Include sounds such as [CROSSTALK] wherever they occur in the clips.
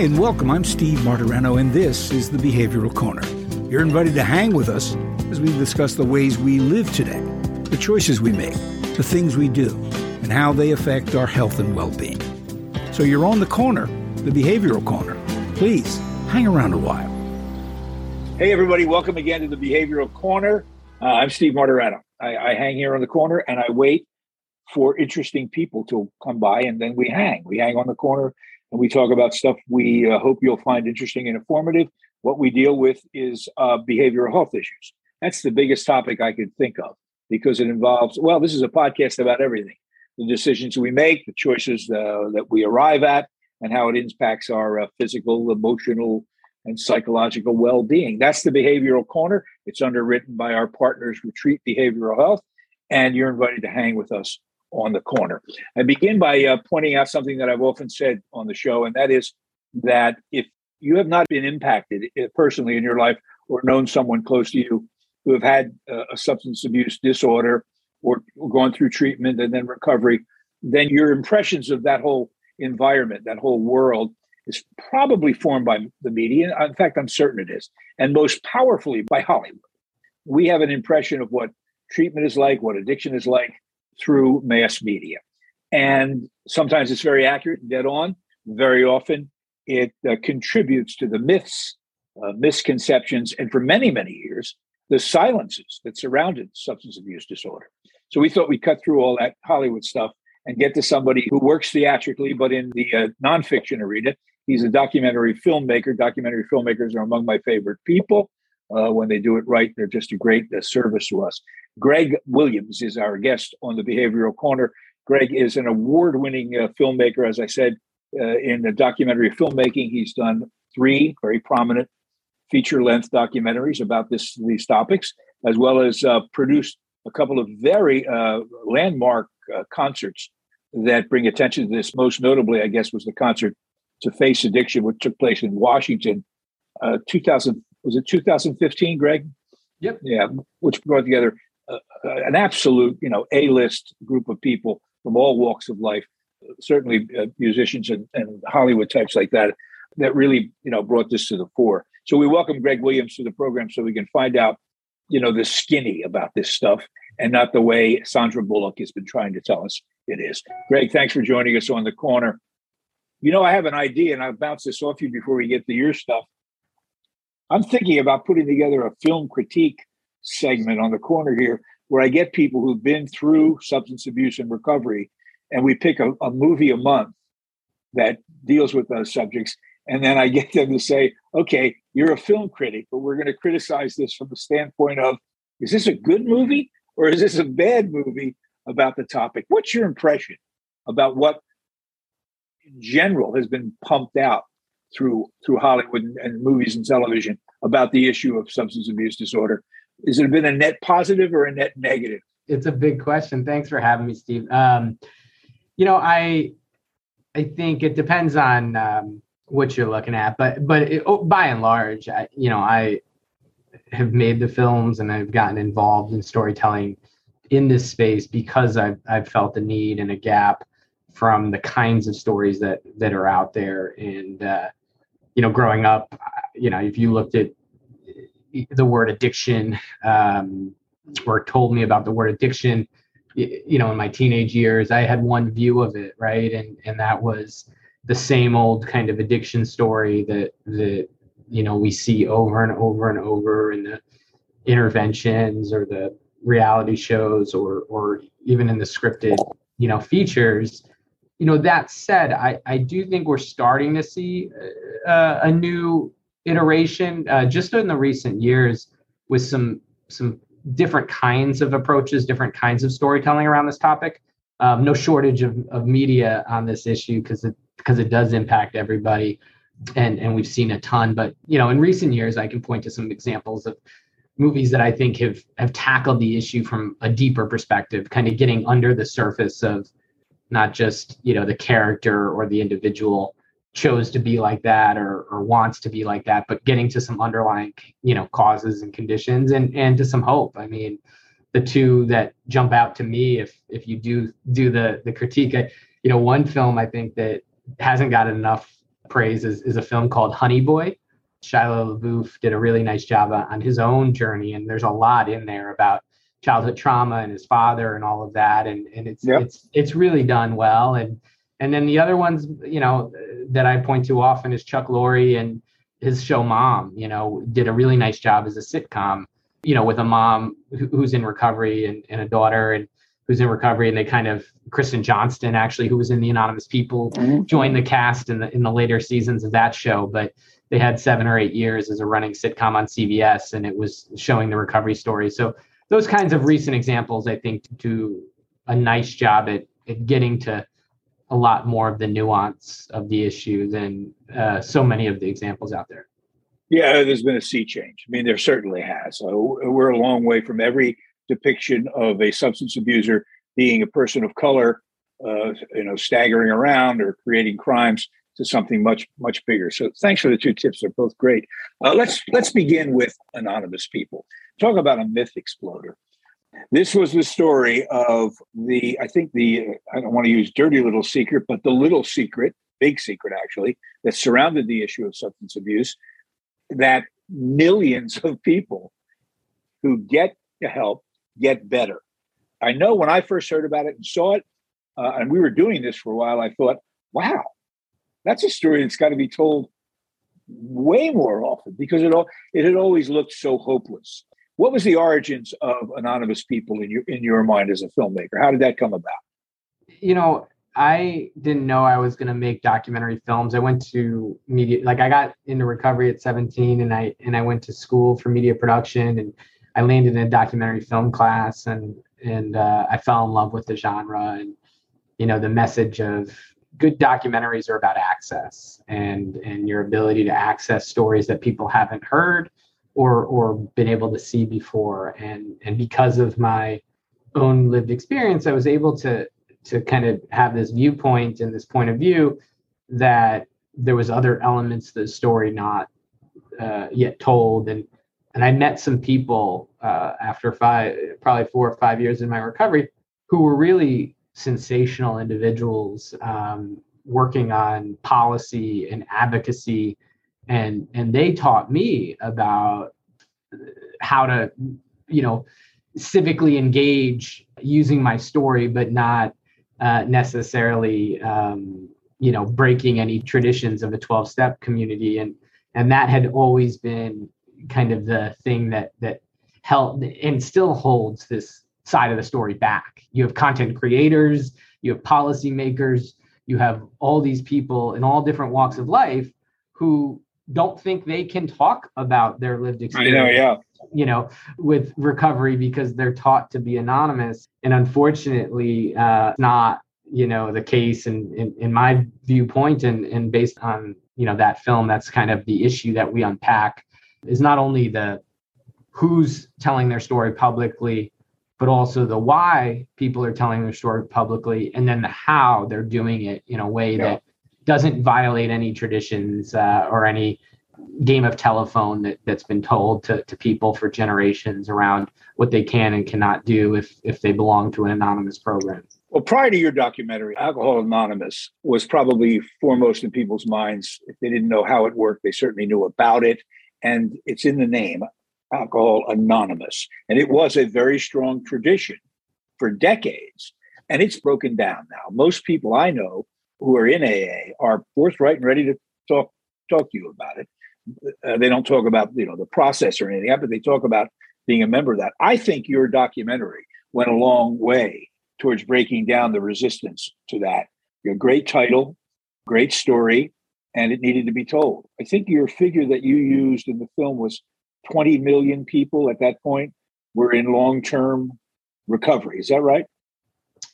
Hi, and welcome. I'm Steve Martirano, and this is the Behavioral Corner. You're invited to hang with us as we discuss the ways we live today, the choices we make, the things we do, and how they affect our health and well being. So you're on the corner, the Behavioral Corner. Please hang around a while. Hey, everybody, welcome again to the Behavioral Corner. Uh, I'm Steve Martirano. I, I hang here on the corner and I wait for interesting people to come by, and then we hang. We hang on the corner we talk about stuff we uh, hope you'll find interesting and informative. What we deal with is uh, behavioral health issues. That's the biggest topic I could think of because it involves, well, this is a podcast about everything the decisions we make, the choices uh, that we arrive at, and how it impacts our uh, physical, emotional, and psychological well being. That's the Behavioral Corner. It's underwritten by our partners, Retreat Behavioral Health, and you're invited to hang with us on the corner. I begin by uh, pointing out something that I've often said on the show, and that is that if you have not been impacted uh, personally in your life or known someone close to you who have had uh, a substance abuse disorder or gone through treatment and then recovery, then your impressions of that whole environment, that whole world, is probably formed by the media. In fact, I'm certain it is, and most powerfully by Hollywood. We have an impression of what treatment is like, what addiction is like, through mass media. And sometimes it's very accurate and dead on. Very often it uh, contributes to the myths, uh, misconceptions, and for many, many years, the silences that surrounded substance abuse disorder. So we thought we'd cut through all that Hollywood stuff and get to somebody who works theatrically, but in the uh, nonfiction arena. He's a documentary filmmaker. Documentary filmmakers are among my favorite people. Uh, when they do it right, they're just a great uh, service to us. Greg Williams is our guest on the Behavioral Corner. Greg is an award winning uh, filmmaker, as I said, uh, in the documentary filmmaking. He's done three very prominent feature length documentaries about this these topics, as well as uh, produced a couple of very uh, landmark concerts that bring attention to this. Most notably, I guess, was the concert to face addiction, which took place in Washington, uh, 2000 was it 2015, Greg? Yep. Yeah, which brought together uh, an absolute, you know, A-list group of people from all walks of life, certainly uh, musicians and, and Hollywood types like that, that really, you know, brought this to the fore. So we welcome Greg Williams to the program so we can find out, you know, the skinny about this stuff and not the way Sandra Bullock has been trying to tell us it is. Greg, thanks for joining us on the corner. You know, I have an idea, and I'll bounce this off you before we get to your stuff. I'm thinking about putting together a film critique segment on the corner here where I get people who've been through substance abuse and recovery, and we pick a, a movie a month that deals with those subjects. And then I get them to say, okay, you're a film critic, but we're going to criticize this from the standpoint of is this a good movie or is this a bad movie about the topic? What's your impression about what in general has been pumped out through through Hollywood and, movies and television about the issue of substance abuse disorder? Has it been a net positive or a net negative? It's a big question. Thanks for having me, Steve. Um, you know, I I think it depends on um, what you're looking at, but but it, oh, by and large, I, you know, I have made the films and I've gotten involved in storytelling in this space because I've I've felt the need and a gap from the kinds of stories that that are out there and uh, you know growing up you know if you looked at the word addiction um, or told me about the word addiction you know in my teenage years i had one view of it right? And and that was the same old kind of addiction story that that you know we see over and over and over in the interventions or the reality shows or or even in the scripted you know features you know that said i i do think we're starting to see uh, a new iteration uh, just in the recent years with some some different kinds of approaches, different kinds of storytelling around this topic. Um, no shortage of, of media on this issue because it because it does impact everybody, and and we've seen a ton. But you know, in recent years, I can point to some examples of movies that I think have have tackled the issue from a deeper perspective, kind of getting under the surface of not just you know the character or the individual chose to be like that or or wants to be like that but getting to some underlying you know causes and conditions and and to some hope i mean the two that jump out to me if if you do do the the critique I, you know one film i think that hasn't gotten enough praise is, is a film called Honey Boy. Shia LaBeouf did a really nice job on his own journey, and there's a lot in there about childhood trauma and his father and all of that, and and it's yep. it's it's really done well. And and then the other ones, you know, that I point to often is Chuck Lorre and his show Mom. You know, did a really nice job as a sitcom. You know, with a mom who's in recovery and, and a daughter and who's in recovery, and they kind of Kristen Johnston actually, who was in the Anonymous People, mm-hmm. joined the cast in the in the later seasons of that show. But they had seven or eight years as a running sitcom on CBS, and it was showing the recovery story. So those kinds of recent examples, I think, do a nice job at, at getting to a lot more of the nuance of the issue than uh, so many of the examples out there. Yeah, there's been a sea change. I mean, there certainly has. So we're a long way from every depiction of a substance abuser being a person of color, uh, you know, staggering around or creating crimes to something much much bigger. So thanks for the two tips; they're both great. Uh, let's let's begin with anonymous people. Talk about a myth exploder. This was the story of the I think the I don't want to use dirty little secret, but the little secret, big secret actually, that surrounded the issue of substance abuse. That millions of people who get help get better. I know when I first heard about it and saw it, uh, and we were doing this for a while, I thought, wow, that's a story that's got to be told way more often because it all it had always looked so hopeless. What was the origins of anonymous people in your in your mind as a filmmaker? How did that come about? You know, I didn't know I was going to make documentary films. I went to media like I got into recovery at 17 and I and I went to school for media production and I landed in a documentary film class and and uh, I fell in love with the genre and you know the message of good documentaries are about access and and your ability to access stories that people haven't heard or or been able to see before. And and because of my own lived experience i was able to to kind of have this viewpoint and this point of view that there was other elements to the story not uh, yet told. And and i met some people uh, after five probably four or five years in my recovery who were really sensational individuals um, working on policy and advocacy. And and they taught me about how to you know civically engage using my story but not uh, necessarily um, you know breaking any traditions of a 12 step community. And and that had always been kind of the thing that that held and still holds this side of the story back. You have content creators, you have policymakers, you have all these people in all different walks of life who don't think they can talk about their lived experience. I know, yeah. You know, with recovery because they're taught to be anonymous, and unfortunately, uh, not you know the case. And in, in, my viewpoint, and and based on you know that film, that's kind of the issue that we unpack is not only the who's telling their story publicly but also the why people are telling their story publicly, and then the how they're doing it in a way yeah. that doesn't violate any traditions uh, or any game of telephone that, that's been told to, to people for generations around what they can and cannot do if if they belong to an anonymous program. Well, prior to your documentary, Alcohol Anonymous was probably foremost in people's minds. If they didn't know how it worked, they certainly knew about it. And it's in the name. Alcohol Anonymous. And it was a very strong tradition for decades. And it's broken down now. Most people I know who are in AA are forthright and ready to talk talk to you about it. Uh, they don't talk about you know the process or anything, but they talk about being a member of that. I think your documentary went a long way towards breaking down the resistance to that. Your great title, great story, and it needed to be told. I think your figure that you used in the film was 20 million people at that point were in long term recovery. Is that right?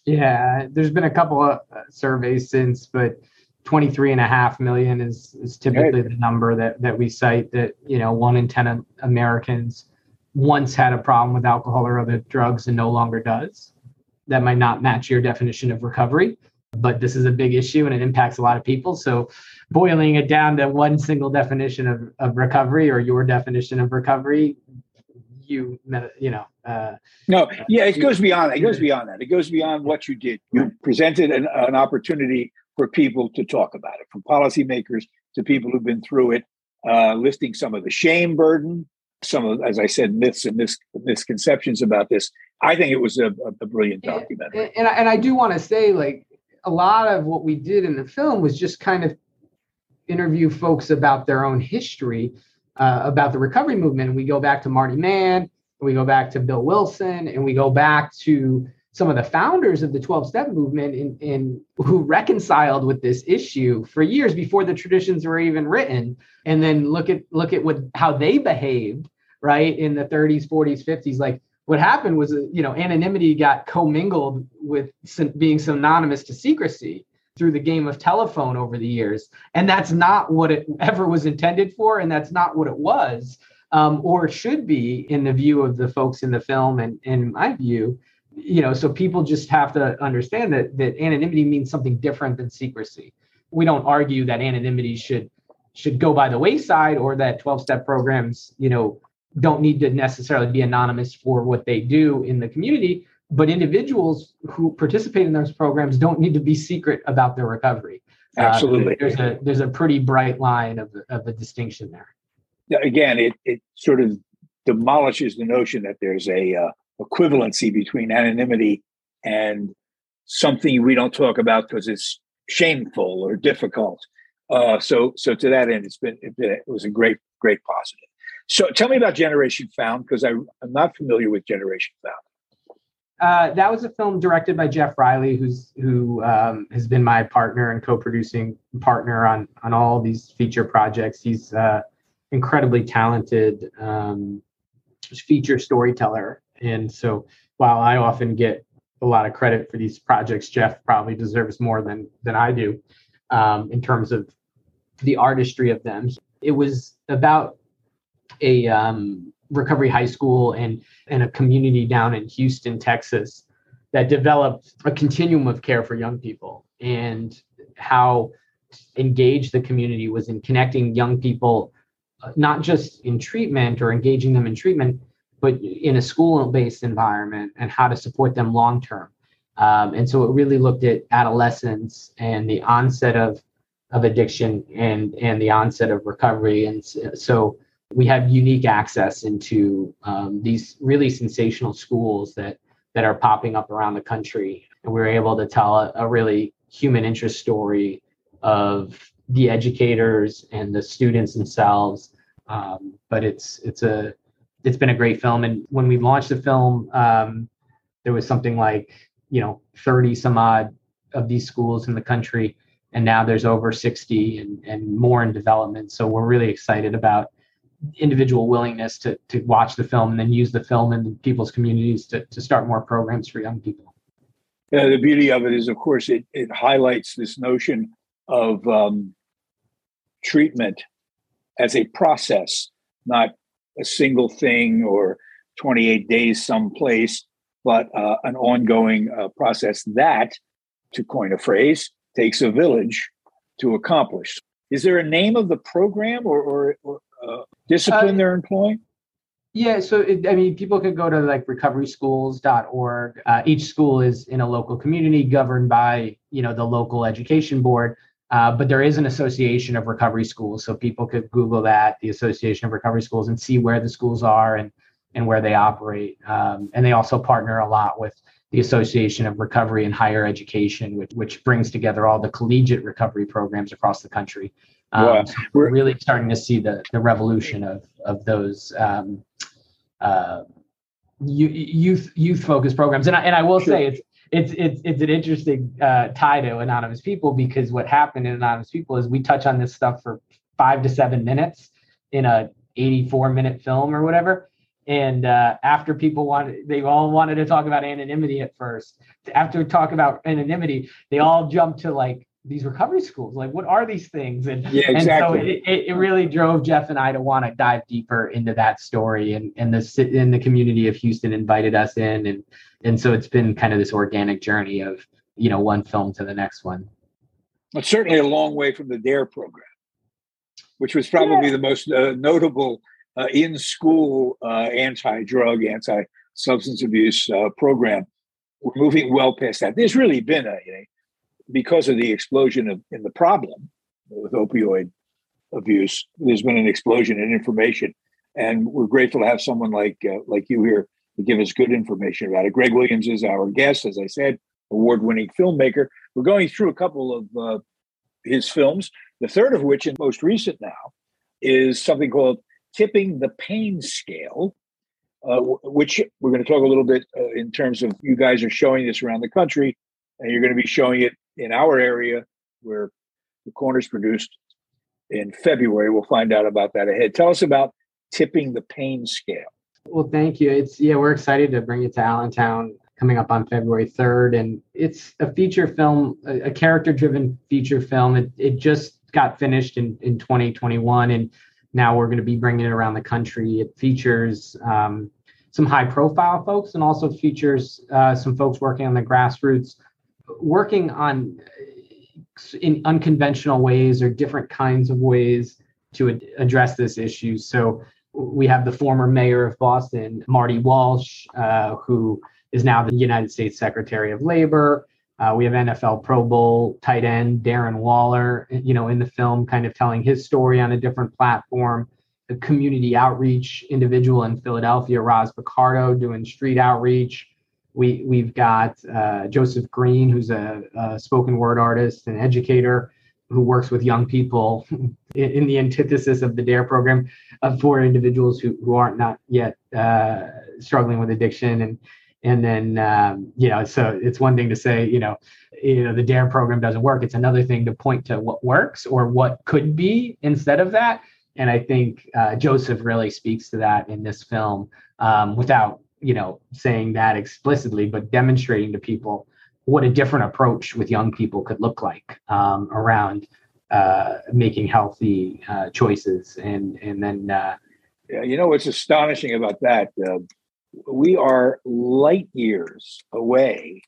Yeah, there's been a couple of uh, surveys since, but 23 and a half million is, is typically right. the number that, that we cite that, you know, one in 10 Americans once had a problem with alcohol or other drugs and no longer does. That might not match your definition of recovery, but this is a big issue and it impacts a lot of people. So boiling it down to one single definition of, of recovery or your definition of recovery you you know uh, no yeah it goes beyond that. it goes beyond that it goes beyond what you did you presented an, an opportunity for people to talk about it from policymakers to people who've been through it, uh, listing some of the shame burden, some of, as I said, myths and mis- misconceptions about this. I think it was a, a brilliant documentary. And, and, I, and I do want to say, like, a lot of what we did in the film was just kind of interview folks about their own history, uh, about the recovery movement. And we go back to Marty Mann, we go back to Bill Wilson, and we go back to some of the founders of the 12 step movement in, in who reconciled with this issue for years before the traditions were even written. And then look at look at what how they behaved right in the 30s 40s 50s like what happened was you know anonymity got commingled with being synonymous to secrecy through the game of telephone over the years and that's not what it [LAUGHS] ever was intended for and that's not what it was um, or should be in the view of the folks in the film and in my view. You know so people just have to understand that that anonymity means something different than secrecy. We don't argue that anonymity should should go by the wayside or that 12 step programs you know don't need to necessarily be anonymous for what they do in the community but individuals who participate in those programs don't need to be secret about their recovery uh, absolutely uh, there's a there's a pretty bright line of, of a distinction there again it, it sort of demolishes the notion that there's a uh, equivalency between anonymity and something we don't talk about because it's shameful or difficult. Uh, so, so to that end, it's been, it, it was a great, great positive. So, tell me about Generation Found because I'm not familiar with Generation Found. Uh, that was a film directed by Jeff Riley, who's who um, has been my partner and co-producing partner on on all these feature projects. He's uh, incredibly talented um, feature storyteller, and so while I often get a lot of credit for these projects, Jeff probably deserves more than than I do um, in terms of the artistry of them. It was about a um, recovery high school and and a community down in Houston, Texas, that developed a continuum of care for young people and how engaged the community was in connecting young people, uh, not just in treatment or engaging them in treatment, but in a school-based environment and how to support them long term. Um, and so it really looked at adolescence and the onset of of addiction and and the onset of recovery. And so we have unique access into um, these really sensational schools that that are popping up around the country, and we are able to tell a, a really human interest story of the educators and the students themselves. Um, but it's it's a it's been a great film. And when we launched the film, um, there was something like you know 30 some odd of these schools in the country, and now there's over 60 and and more in development. So we're really excited about individual willingness to to watch the film and then use the film in people's communities to to start more programs for young people. Yeah, the beauty of it is, of course, it it highlights this notion of um, treatment as a process, not a single thing or 28 days someplace, but uh, an ongoing uh, process that, to coin a phrase, takes a village to accomplish. Is there a name of the program or, or, or uh, discipline uh, they're employing? Yeah, so it, I mean, people could go to like recoveryschools.org. Uh, each school is in a local community governed by, you know, the local education board. Uh, but there is an association of recovery schools, so people could Google that, the Association of Recovery Schools, and see where the schools are and and where they operate. Um, and they also partner a lot with the Association of Recovery and Higher Education, which which brings together all the collegiate recovery programs across the country. Um, so we're really starting to see the the revolution of of those. Um, uh, youth youth focused programs and I, and I will sure. say it's it's it's it's an interesting uh, tie to anonymous people because what happened in anonymous people is we touch on this stuff for five to seven minutes in a 84 minute film or whatever and uh, after people wanted they all wanted to talk about anonymity at first after talk about anonymity they all jumped to like these recovery schools? Like what are these things? And, yeah, exactly. and so it, it really drove jeff and i to want to dive deeper into that story. And and the in the community of houston invited us in. And and so it's been kind of this organic journey of you know one film to the next one. It's certainly a long way from the dare program which was probably yeah. the most uh, notable uh, in school uh, anti-drug anti-substance abuse uh, program. We're moving well past that. There's really been a you know, because of the explosion of in the problem with opioid abuse, there's been an explosion in information, and we're grateful to have someone like uh, like you here to give us good information about it. Greg Williams is our guest, as I said, award-winning filmmaker. We're going through a couple of uh, his films, the third of which, and most recent now, is something called "Tipping the Pain Scale." Uh, which we're going to talk a little bit uh, in terms of you guys are showing this around the country, and you're going to be showing it in our area where the corner's produced in February. We'll find out about that ahead. Tell us about tipping the pain scale. Well, thank you. It's yeah, we're excited to bring it to Allentown coming up on February 3rd. And it's a feature film, a, a character-driven feature film. It, it just got finished in, in 2021 and now we're going to be bringing it around the country. It features um, some high profile folks and also features uh, some folks working on the grassroots, working on in unconventional ways or different kinds of ways to ad- address this issue. So we have the former mayor of Boston, Marty Walsh, uh, who is now the United States Secretary of Labor. Uh, we have NFL Pro Bowl tight end Darren Waller, you know, in the film, kind of telling his story on a different platform. The community outreach individual in Philadelphia, Roz Pichardo, doing street outreach. We we've got uh, Joseph Green, who's a, a, spoken word artist and educator who works with young people [LAUGHS] in, in the antithesis of the DARE program uh, for individuals who, who aren't not yet uh, struggling with addiction. And and then um, you know so it's one thing to say you know you know the dare program doesn't work. It's another thing to point to what works or what could be instead of that. And i think uh, joseph really speaks to that in this film um, without you know saying that explicitly but demonstrating to people what a different approach with young people could look like um, around uh, making healthy uh, choices and and then uh, yeah you know what's astonishing about that uh, we are light years away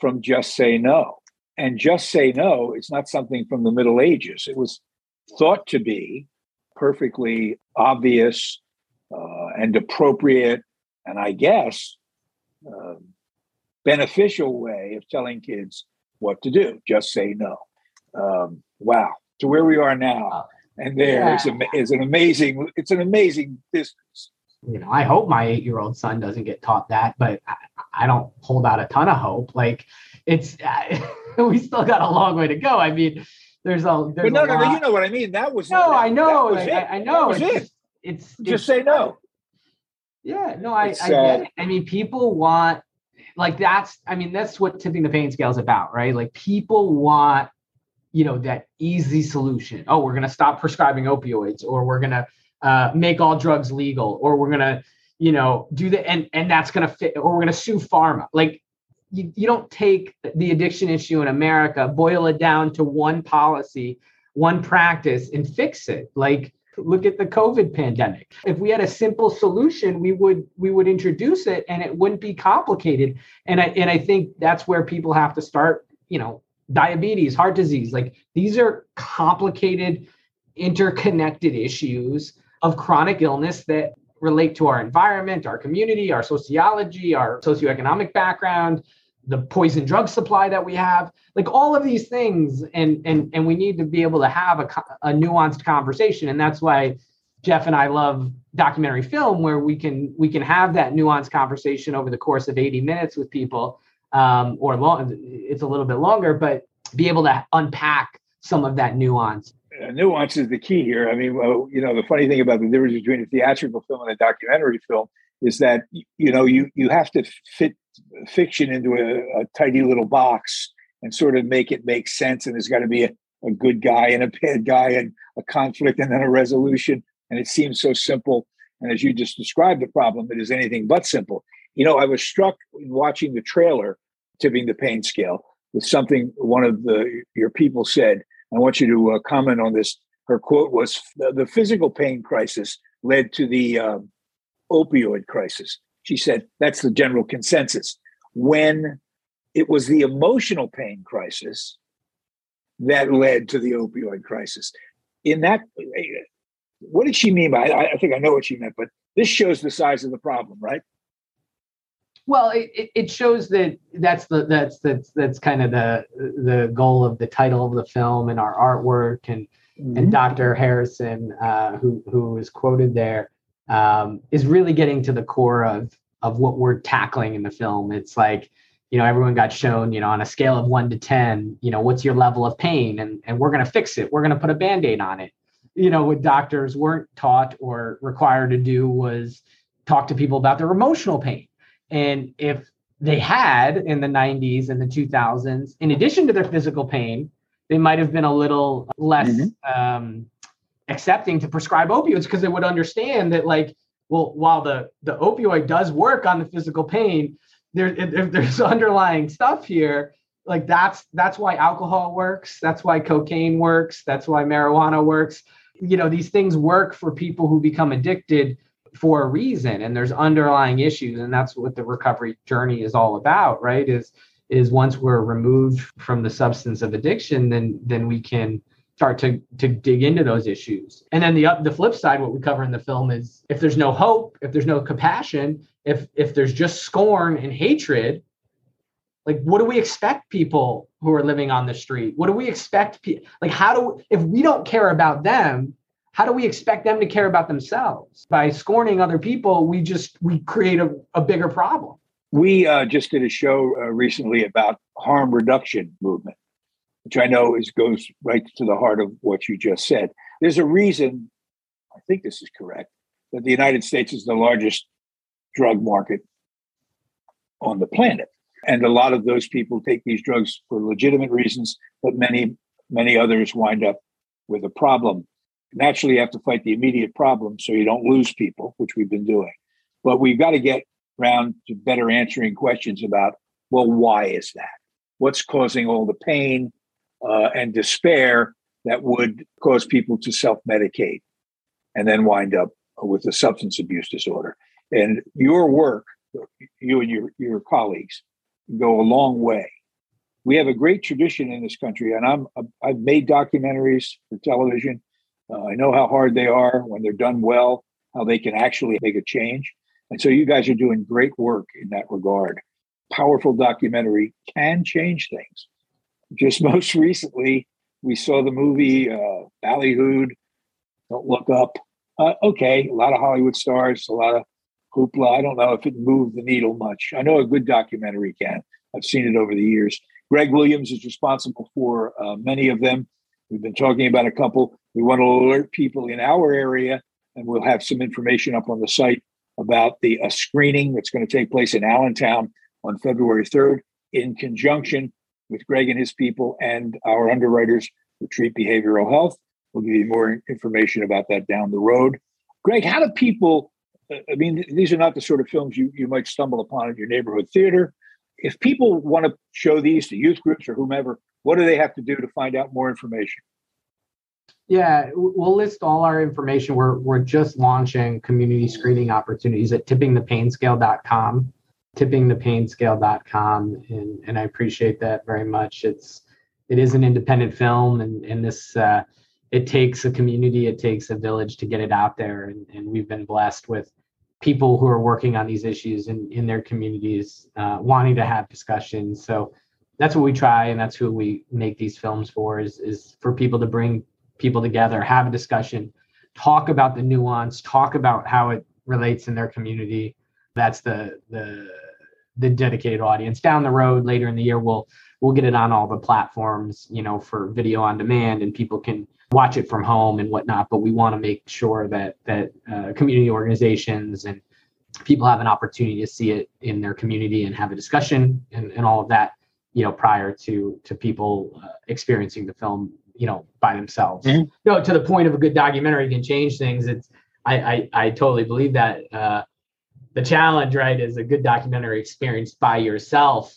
from just say no. And just say no it's not something from the middle ages. It was thought to be perfectly obvious uh, and appropriate and I guess uh, beneficial way of telling kids what to do. Just say no. Um, wow, to where we are now, and there yeah. is, a, is an amazing. It's an amazing distance. You know, I hope my eight-year-old son doesn't get taught that, but I, I don't hold out a ton of hope. Like, it's uh, [LAUGHS] we still got a long way to go. I mean, there's a there's but no, a no, no, you know what I mean. That was no, that, I know, I, I, know. It's, it. it's, just it's, say no. Yeah, no, I, I get uh, it. I mean, people want like that's I mean, that's what tipping the pain scale is about, right? Like people want, you know, that easy solution. Oh, we're gonna stop prescribing opioids, or we're gonna uh, make all drugs legal, or we're gonna, you know, do the and and that's gonna fit, or we're gonna sue pharma. Like you, you don't take the addiction issue in America, boil it down to one policy, one practice, and fix it. Like look at the covid pandemic. If we had a simple solution we would we would introduce it and it wouldn't be complicated. And i and i think that's where people have to start you know diabetes heart disease like these are complicated interconnected issues of chronic illness that relate to our environment our community our sociology our socioeconomic background the poison drug supply that we have like all of these things and and and we need to be able to have a, a nuanced conversation and that's why jeff and i love documentary film where we can we can have that nuanced conversation over the course of 80 minutes with people um, or long it's a little bit longer but be able to unpack some of that nuance. Uh, nuance is the key here. I mean well, you know the funny thing about the difference between a theatrical film and a documentary film is that you know you you have to fit fiction into a, a tidy little box and sort of make it make sense. And there's got to be a, a good guy and a bad guy and a conflict and then a resolution. And it seems so simple. And as you just described the problem, it is anything but simple. You know, I was struck in watching the trailer, Tipping the Pain Scale, with something one of the your people said. I want you to uh, comment on this. Her quote was The physical pain crisis led to the um, opioid crisis. She said that's the general consensus. When it was the emotional pain crisis that led to the opioid crisis. In that, what did she mean by? I, I think I know what she meant, but this shows the size of the problem, right? Well, it, it shows that that's the that's that's that's kind of the the goal of the title of the film and our artwork and mm-hmm. and Dr. Harrison, uh, who who is quoted there, um, is really getting to the core of of what we're tackling in the film. It's like, you know, everyone got shown, you know, on a scale of one to ten, you know, what's your level of pain, and and we're gonna fix it. We're gonna put a band-aid on it. You know, what doctors weren't taught or required to do was talk to people about their emotional pain. And if they had in the 90s and the 2000s, in addition to their physical pain, they might have been a little less mm-hmm. um, accepting to prescribe opioids because they would understand that, like, well, while the the opioid does work on the physical pain, there if there's [LAUGHS] underlying stuff here. Like that's that's why alcohol works. That's why cocaine works. That's why marijuana works. You know, these things work for people who become addicted for a reason and there's underlying issues and that's what the recovery journey is all about right is is once we're removed from the substance of addiction then then we can start to to dig into those issues. And then the the flip side what we cover in the film is if there's no hope if there's no compassion if if there's just scorn and hatred like what do we expect people who are living on the street? What do we expect pe- like how do if we don't care about them how do we expect them to care about themselves? By scorning other people we just we create a, a bigger problem. We uh, just did a show uh, recently about harm reduction movement which i know is goes right to the heart of what you just said there's a reason i think this is correct that the united states is the largest drug market on the planet and a lot of those people take these drugs for legitimate reasons but many many others wind up with a problem naturally you have to fight the immediate problem so you don't lose people, which we've been doing. But we've got to get around to better answering questions about, well, why is that? What's causing all the pain uh, and despair that would cause people to self medicate and then wind up with a substance abuse disorder? And your work, you and your, your colleagues, go a long way. We have a great tradition in this country, and I'm I've made documentaries for television uh, I know how hard they are when they're done well, how they can actually make a change. And so you guys are doing great work in that regard. Powerful documentary can change things. Just [LAUGHS] most recently, we saw the movie uh, Ballyhooed, Don't Look Up. Uh, okay, a lot of Hollywood stars, a lot of hoopla. I don't know if it moved the needle much. I know a good documentary can. I've seen it over the years. Greg Williams is responsible for uh, many of them. We've been talking about a couple. We want to alert people in our area, and we'll have some information up on the site about the uh, screening that's going to take place in Allentown on February 3rd in conjunction with Greg and his people and our underwriters Retreat behavioral health. We'll give you more information about that down the road. Greg, how do people? I mean, these are not the sort of films you, you might stumble upon at your neighborhood theater. If people want to show these to youth groups or whomever, what do they have to do to find out more information? Yeah, we'll list all our information. We're we're just launching community screening opportunities at tippingthepainscale.com, tippingthepainscale.com, and and I appreciate that very much. It's it is an independent film, and and this uh, it takes a community, it takes a village to get it out there, and and we've been blessed with people who are working on these issues in in their communities, uh, wanting to have discussions. So that's what we try and that's who we make these films for is, is for people to bring people together have a discussion talk about the nuance talk about how it relates in their community that's the the the dedicated audience down the road later in the year we'll we'll get it on all the platforms you know for video on demand and people can watch it from home and whatnot but we want to make sure that that uh, community organizations and people have an opportunity to see it in their community and have a discussion and, and all of that you know prior to to people uh, experiencing the film you know by themselves mm-hmm. no to the point of a good documentary can change things it's i i, I totally believe that uh, the challenge right is a good documentary experience by yourself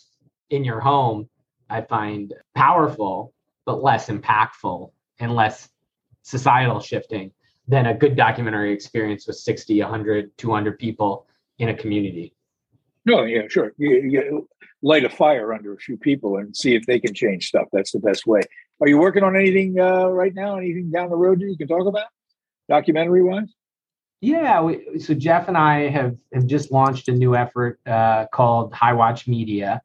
in your home i find powerful but less impactful and less societal shifting than a good documentary experience with 60 100 200 people in a community no yeah sure you, you, light a fire under a few people and see if they can change stuff. That's the best way. Are you working on anything uh, right now? Anything down the road that you can talk about, documentary wise? Yeah, we, so Jeff and I have have just launched a new effort uh, called High Watch Media,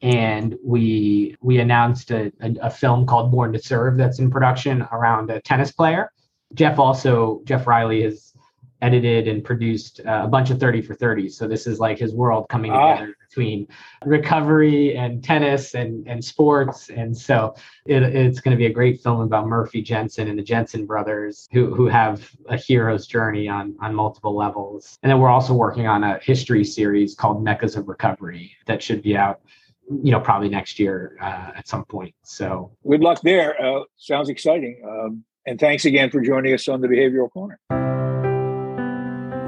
and we we announced a, a, a, film called Born to Serve that's in production around a tennis player. Jeff also Jeff Riley has edited and produced uh, a bunch of 30 for 30. So this is like his world coming ah. together between recovery and tennis and, and sports. And so it, it's going to be a great film about Murphy Jensen and the Jensen brothers who, who have a hero's journey on, on multiple levels. And then we're also working on a history series called Meccas of Recovery that should be out you know probably next year uh, at some point so good luck there uh, sounds exciting um, and thanks again for joining us on the behavioral corner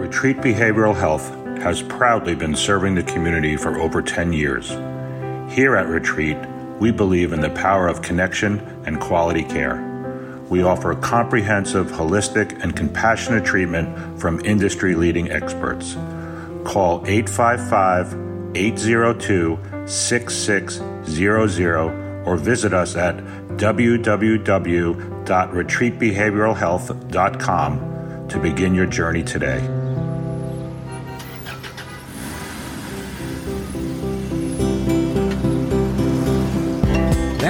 Retreat Behavioral Health has proudly been serving the community for over 10 years. Here at Retreat, we believe in the power of connection and quality care. We offer comprehensive, holistic, and compassionate treatment from industry leading experts. Call 855 802 6600 or visit us at www.retreatbehavioralhealth.com to begin your journey today.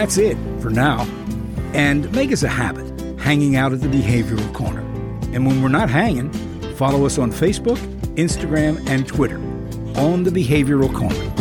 That's it for now. And make us a habit hanging out at the Behavioral Corner. And when we're not hanging, follow us on Facebook, Instagram, and Twitter on the Behavioral Corner.